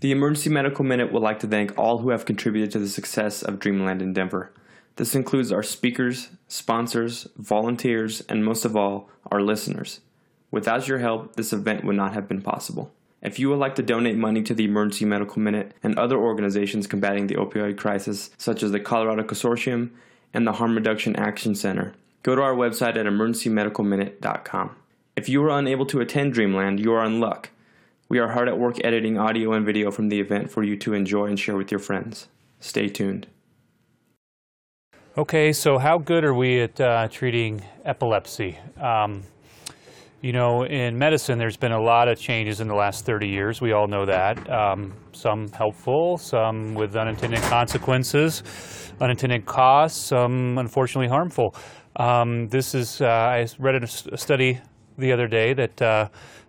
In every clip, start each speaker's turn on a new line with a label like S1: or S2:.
S1: The Emergency Medical Minute would like to thank all who have contributed to the success of Dreamland in Denver. This includes our speakers, sponsors, volunteers, and most of all, our listeners. Without your help, this event would not have been possible. If you would like to donate money to the Emergency Medical Minute and other organizations combating the opioid crisis, such as the Colorado Consortium and the Harm Reduction Action Center, go to our website at emergencymedicalminute.com. If you were unable to attend Dreamland, you are in luck. We are hard at work editing audio and video from the event for you to enjoy and share with your friends. Stay tuned.
S2: Okay, so how good are we at uh, treating epilepsy? Um, you know, in medicine, there's been a lot of changes in the last 30 years. We all know that. Um, some helpful, some with unintended consequences, unintended costs, some unfortunately harmful. Um, this is, uh, I read a study the other day that uh,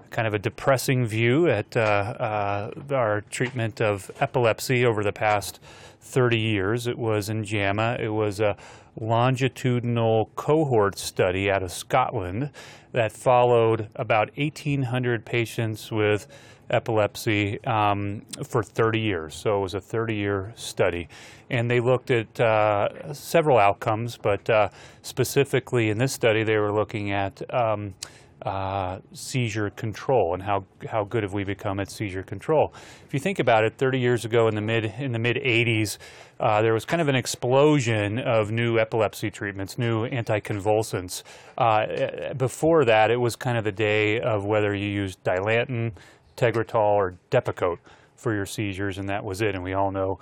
S2: kind of a depressing view at uh, uh, our treatment of epilepsy over the past 30 years. It was in JAMA. It was a longitudinal cohort study out of Scotland that followed about 1,800 patients with epilepsy um, for 30 years. So it was a 30 year study. And they looked at uh, several outcomes, but uh, specifically in this study, they were looking at um, uh, seizure control and how how good have we become at seizure control. If you think about it, 30 years ago in the mid in the mid 80s, uh, there was kind of an explosion of new epilepsy treatments, new anticonvulsants. Uh, before that, it was kind of the day of whether you used Dilantin, Tegretol, or Depakote for your seizures, and that was it. And we all know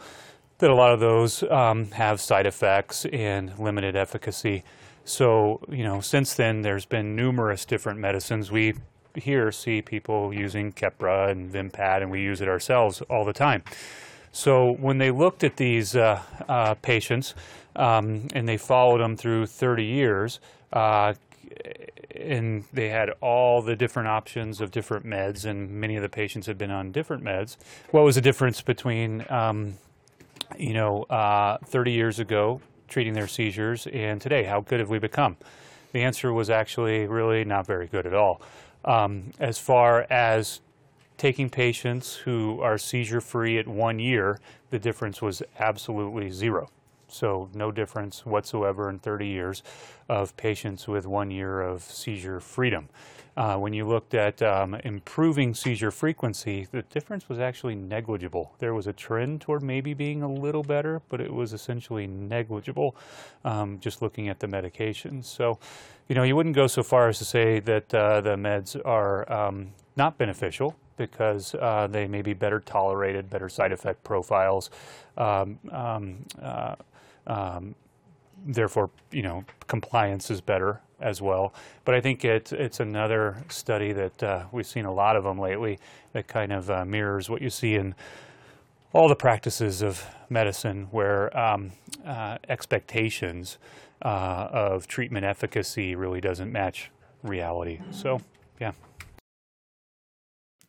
S2: that a lot of those um, have side effects and limited efficacy. So, you know, since then, there's been numerous different medicines. We here see people using Keppra and Vimpat, and we use it ourselves all the time. So when they looked at these uh, uh, patients um, and they followed them through 30 years, uh, and they had all the different options of different meds, and many of the patients had been on different meds. What was the difference between, um, you know, uh, 30 years ago treating their seizures, and today, how good have we become? The answer was actually really not very good at all. Um, as far as taking patients who are seizure free at one year, the difference was absolutely zero. So, no difference whatsoever in 30 years of patients with one year of seizure freedom. Uh, when you looked at um, improving seizure frequency, the difference was actually negligible. There was a trend toward maybe being a little better, but it was essentially negligible um, just looking at the medications. So, you know, you wouldn't go so far as to say that uh, the meds are um, not beneficial because uh, they may be better tolerated, better side effect profiles. Um, um, uh, um, therefore, you know, compliance is better as well. But I think it, it's another study that uh, we've seen a lot of them lately that kind of uh, mirrors what you see in all the practices of medicine where um, uh, expectations uh, of treatment efficacy really doesn't match reality. So, yeah.